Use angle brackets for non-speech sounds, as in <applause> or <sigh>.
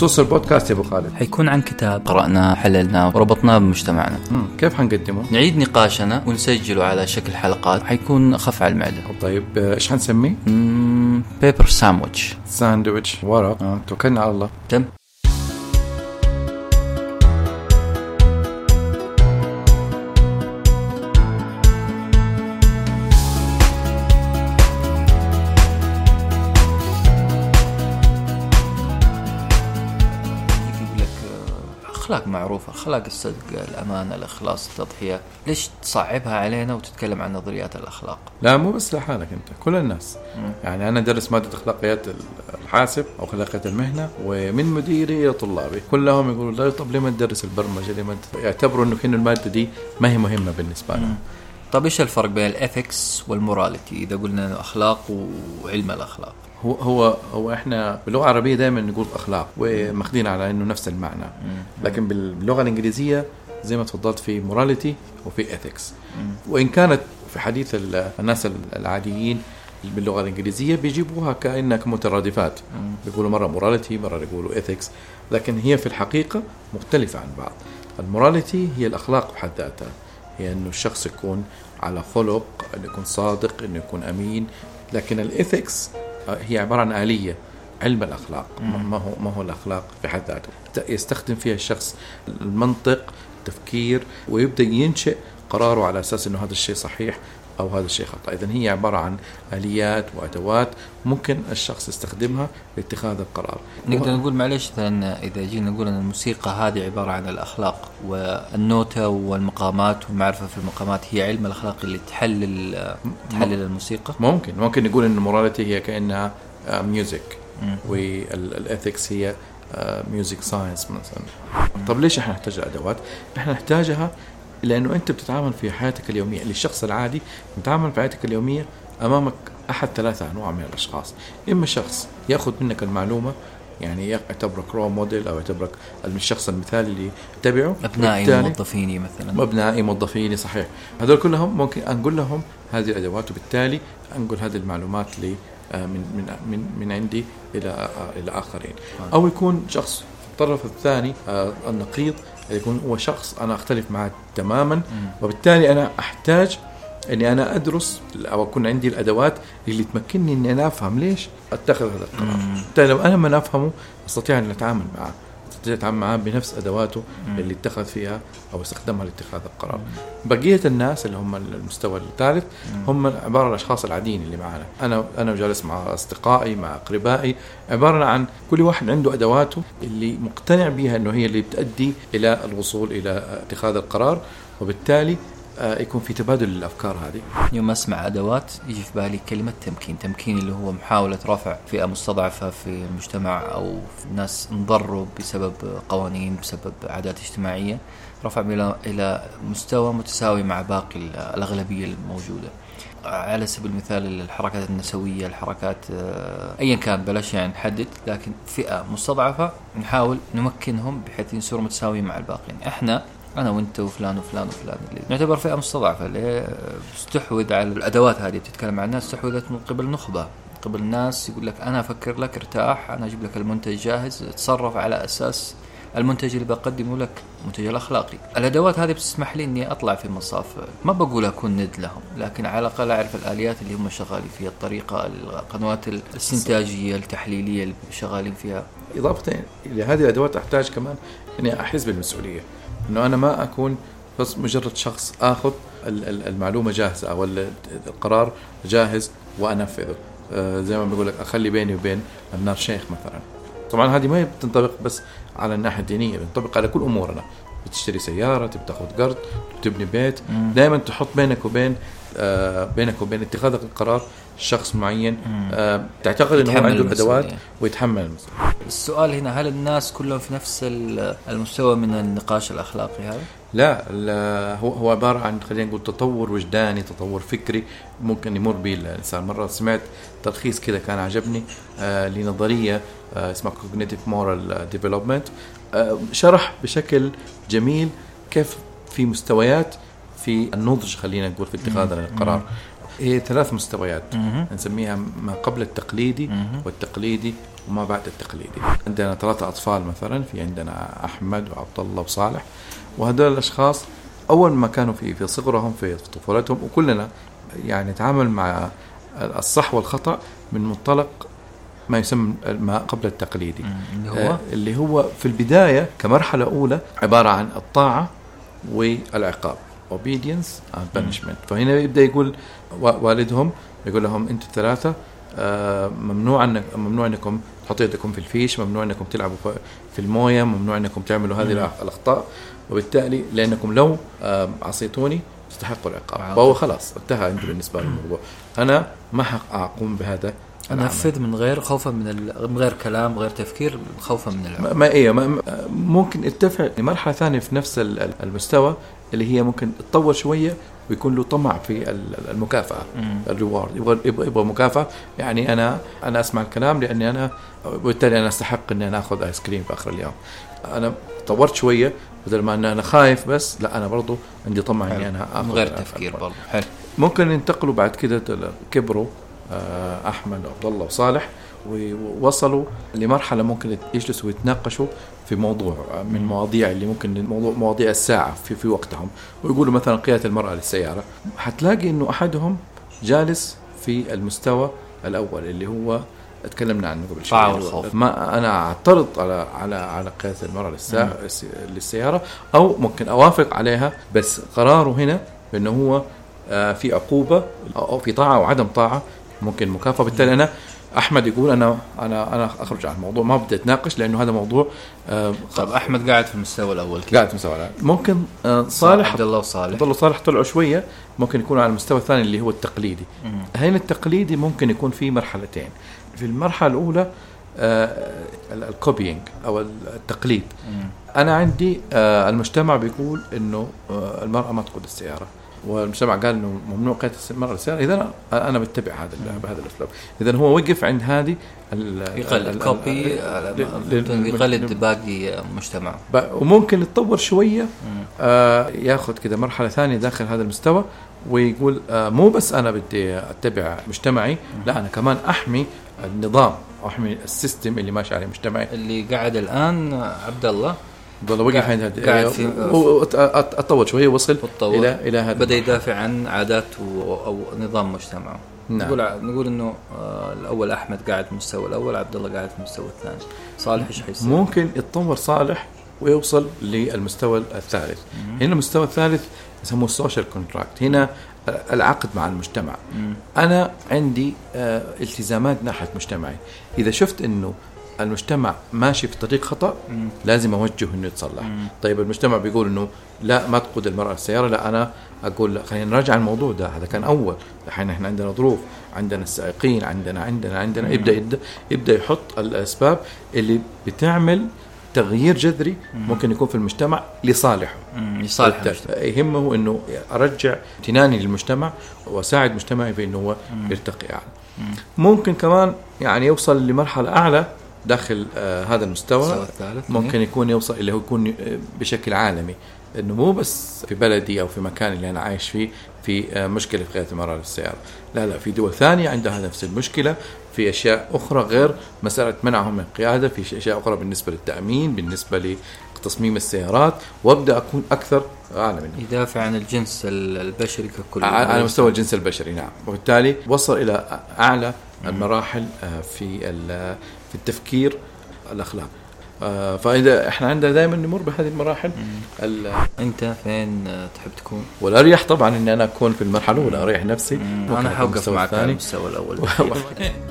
بخصوص البودكاست يا أبو خالد. حيكون عن كتاب. قرأناه حللناه وربطناه بمجتمعنا. مم. كيف حنقدمه؟ نعيد نقاشنا ونسجله على شكل حلقات. حيكون أخف على المعدة. طيب آه، إيش حنسميه؟ paper sandwich ساندويتش. ورق. آه. توكلنا على الله. تم. أخلاق معروفة أخلاق الصدق الأمانة الإخلاص التضحية. ليش تصعبها علينا وتتكلم عن نظريات الأخلاق؟ لا مو بس لحالك أنت كل الناس. يعني أنا أدرس مادة أخلاقيات الحاسب أو اخلاقيات المهنة ومن مديري إلى طلابي. كلهم يقولوا لا طب ليه ما تدرس البرمجة؟ ليه ما يعتبروا إنه كأنه المادة دي ما هي مهمة بالنسبة لهم. طيب إيش الفرق بين الإثكس والموراليتي؟ إذا قلنا إنه أخلاق وعلم الأخلاق. هو هو هو إحنا باللغة العربية دائما نقول أخلاق وماخذين على إنه نفس المعنى. لكن باللغة الإنجليزية زي ما تفضلت في morality وفي ethics وإن كانت في حديث ال- الناس العاديين باللغة الإنجليزية بيجيبوها كانها كمترادفات بيقولوا مرة morality مرة يقولوا ethics لكن هي في الحقيقة مختلفة عن بعض. ال morality هي الأخلاق بحد ذاتها. هي انه الشخص يكون على خلق انه يكون صادق انه يكون أمين. لكن الإيثكس هي عبارة عن آلية علم الأخلاق. ما هو ما هو الأخلاق في حد ذاته؟ يستخدم فيها الشخص المنطق التفكير ويبدأ ينشئ قراره على أساس إنه هذا الشيء صحيح. أو هذا الشيء خطأ. اذا هي عبارة عن آليات وأدوات ممكن الشخص يستخدمها لاتخاذ القرار. نقدر نقول معلش إذا جينا نقول إن الموسيقى هذه عبارة عن الأخلاق والنوتة والمقامات والمعرفة في المقامات هي علم الأخلاق اللي تحلل تحلل الموسيقى؟ ممكن. ممكن نقول إن ال morality هي كأنها music وال ethics هي music science مثلا. طب ليش إحنا نحتاج الأدوات؟ إحنا نحتاجها لأنه أنت بتتعامل في حياتك اليومية للشخص العادي بتتعامل في حياتك اليومية أمامك أحد ثلاثة أنواع من الأشخاص. إما شخص يأخذ منك المعلومة يعني يعتبرك role model أو يعتبرك الشخص المثالي اللي تتبعه. أبنائي وموظفيني مثلا. أبنائي موظفين صحيح. هذول كلهم ممكن انقل لهم هذه الأدوات وبالتالي انقل هذه المعلومات ل آه، من من من من عندي إلى آه، إلى آخرين. أو يكون شخص الطرف الثاني آه، النقيض يكون هو شخص أنا أختلف معه تماما وبالتالي أنا أحتاج إني أنا أدرس أو أكون عندي الأدوات اللي تمكنني إني أنا أفهم ليش أتخذ هذا القرار. بالتالي لو أنا ما أفهمه أستطيع أن أتعامل معه. استطيع اتعامل معاه بنفس أدواته اللي اتخذ فيها أو استخدمها لاتخاذ القرار. بقية الناس اللي هم المستوى الثالث هم عبارة عن الأشخاص العاديين اللي معنا، أنا أنا جالس مع أصدقائي مع أقربائي عبارة عن كل واحد عنده أدواته اللي مقتنع بها إنه هي اللي بتؤدي إلى الوصول إلى اتخاذ القرار وبالتالي يكون في تبادل للافكار هذه. يوم أسمع أدوات يجي في بالي كلمة تمكين، تمكين اللي هو محاولة رفع فئة مستضعفة في المجتمع أو في ناس انضروا بسبب قوانين بسبب عادات اجتماعية، رفع إلى إلى مستوى متساوي مع باقي الأغلبية الموجودة. على سبيل المثال الحركات النسوية، الحركات آه، ايا كان بلاش يعني نحدد لكن فئة مستضعفة نحاول نمكنهم بحيث يصيروا متساويين مع الباقيين، إحنا أنا وأنت وفلان وفلان وفلان اللي نعتبر فئة مستضعفة اللي تستحوذ على الأدوات هذه بتتكلم عن الناس استحوذت من قبل نخبة. قبل الناس يقول لك أنا أفكر لك ارتاح أنا أجيب لك المنتج جاهز تصرف على أساس المنتج اللي بقدمه لك المنتج الأخلاقي. الأدوات هذه بتسمح لي إني أطلع في مصاف ما بقول أكون ند لهم لكن على الأقل أعرف الآليات اللي هم شغالين فيها الطريقة القنوات الاستنتاجيه التحليلية اللي شغالين فيها. اضافه إلى هذه الأدوات أحتاج كمان إني احس بالمسؤولية. إنه أنا ما أكون بس مجرد شخص آخذ ال- ال- المعلومة جاهزة أو ال- القرار جاهز وأنفذه. آه، زي ما بقول لك أخلي بيني وبين النار شيخ مثلا. طبعا هذه ما بتنطبق بس على الناحية الدينية بتنطبق على كل أمورنا. بتشتري سيارة تبي تاخذ قرض تبني بيت. دائما تحط بينك وبين آه بينك وبين اتخاذ القرار شخص معين. آه تعتقد إنه هو عنده الادوات. ويتحمل المسؤولية. السؤال هنا هل الناس كلهم في نفس ال- المستوى من النقاش الأخلاقي هذا؟ لا, لا هو هو عبارة عن خلينا نقول تطور وجداني تطور فكري ممكن يمر به الإنسان. مرة سمعت تلخيص كده كان عجبني آه لنظرية آه اسمها moral development. آه شرح بشكل جميل كيف في مستويات في النضج خلينا نقول في اتخاذ القرار. هي ثلاث مستويات. نسميها ما قبل التقليدي. والتقليدي وما بعد التقليدي. عندنا ثلاثة أطفال مثلا في عندنا أحمد وعبد الله وصالح وهذول الأشخاص أول ما كانوا في في صغرهم في طفولتهم وكلنا يعني نتعامل مع الصح والخطأ من منطلق ما يسمى ما قبل التقليدي اللي هو؟ آه، اللي هو في البداية كمرحلة أولى عبارة عن الطاعة والعقاب. Obedience and punishment. فهنا يبدأ يقول والدهم يقول لهم أنتم الثلاثة آه، ممنوع أنك ممنوع أنكم تحطوا يدكم في الفيش ممنوع أنكم تلعبوا في الموية ممنوع أنكم تعملوا هذه مم. الأخطاء. وبالتالي لأنكم لو آه، عصيتوني تستحقوا العقاب. عقاب. فهو خلاص انتهى عنده بالنسبة للموضوع. أنا ما حق أقوم بهذا. انفذ من غير خوفا من ال... من غير كلام غير تفكير خوفا من ما, العقاب ما إيه ما ممكن ارتفع لمرحلة ثانية في نفس ال- ال- المستوى اللي هي ممكن تطور شوية ويكون له طمع في ال- المكافأة. الريورد. يبغى يبغى, مكافأة. يعني أنا أنا أسمع الكلام لأني أنا وبالتالي أنا أستحق إني أنا آخذ آيس كريم في آخر اليوم. أنا طورت شوية بدل ما ان أنا خايف بس لا أنا برضو عندي طمع إني أنا آخذ من غير تفكير برضه حلو. ممكن ينتقلوا بعد كده كبروا. أحمد وعبد الله وصالح ووصلوا لمرحلة ممكن يجلسوا ويتناقشوا في موضوع من مواضيع اللي ممكن موضوع مواضيع الساعة في في وقتهم. ويقولوا مثلا قيادة المرأة للسيارة. حتلاقي إنه أحدهم جالس في المستوى الأول اللي هو تكلمنا عنه قبل شوي. والخوف. ما أنا أعترض على على على قيادة المرأة للسيارة أو ممكن أوافق عليها بس قراره هنا بانه هو آه، في عقوبة أو في طاعة أو عدم طاعة ممكن مكافأة. بالتالي أنا أحمد يقول أنا أنا أنا أخرج عن الموضوع. ما بدي أتناقش لأنه هذا موضوع آه، طب أحمد قاعد في المستوى الأول. كده قاعد في مستوى العالم. ممكن آه، صالح عبد الله وصالح. عبد الله صالح طلعوا شوية. ممكن يكون على المستوى الثاني اللي هو التقليدي. هنا التقليدي ممكن يكون في مرحلتين. في المرحلة الأولى ال copying أو التقليد. مم. أنا عندي آه، المجتمع بيقول إنه آه، المرأة ما تقود السيارة. والمجتمع قال إنه ممنوع المراه السيارة. إذا أنا بتبع هذا بهذا الأسلوب. إذا هو وقف عند هذه يقلد copy يقلد باقي مجتمع ب- وممكن يتطور شوية مم. آه ياخذ كده مرحلة ثانية داخل هذا المستوى ويقول آه مو بس أنا بدي أتبع مجتمعي لا أنا كمان أحمي النظام أحمي السيستم اللي ماشي عليه مجتمعي. اللي قاعد الآن عبد الله والله وقف عند هذا اتطور شوية وصل وتطور. إلى إلى هذا بدأ. يدافع عن عادات. أو نظام مجتمعه نعم. نقول نقول إنه آه، الأول أحمد قاعد في المستوى الأول عبد الله قاعد في المستوى الثاني صالح إيش حيصير؟ ممكن يتطور صالح ويوصل للمستوى الثالث هنا المستوى الثالث يسموه ال social contract هنا العقد مع المجتمع مم. أنا عندي آه، التزامات ناحية مجتمعي إذا شفت إنه المجتمع ماشي في طريق خطأ مم. لازم أوجهه إنه يتصلح مم. طيب المجتمع بيقول إنه لا ما تقود المرأة السيارة لا أنا أقول لا خلينا نراجع الموضوع ده هذا كان أول الحين إحنا عندنا ظروف عندنا السائقين عندنا عندنا عندنا مم. يبدأ يبدا, يبدأ يحط الأسباب اللي بتعمل تغيير جذري ممكن يكون في المجتمع لصالحه. لصالح يهمه إنه أرجع امتناني للمجتمع وأساعد مجتمعي في إنه هو. يرتقي أعلى مم. ممكن كمان يعني يوصل لمرحلة أعلى داخل آه هذا المستوى ممكن يكون يوصل اللي هو يكون آه، بشكل عالمي. إنه مو بس في بلدي أو في مكان اللي أنا عايش فيه في آه، مشكلة في قياده المراه للسياره لا لا في دول ثانية عندها نفس المشكلة في أشياء أخرى غير مسألة منعهم من القياده في أشياء أخرى بالنسبة للتأمين بالنسبة لتصميم السيارات. وأبدأ أكون أكثر منه يدافع عن الجنس ال- البشري ككل. على مستوى الجنس البشري نعم. وبالتالي وصل إلى أعلى المراحل آه، في ال- في التفكير الاخلاقي آه، فإذا إحنا عندنا دائما نمر بهذه المراحل. ال- أنت فين آه، تحب تكون؟ والاريح طبعا إني أنا أكون في المرحلة الاولى أريح نفسي. أنا حوقف معك على. المستوى الأول. <laughs>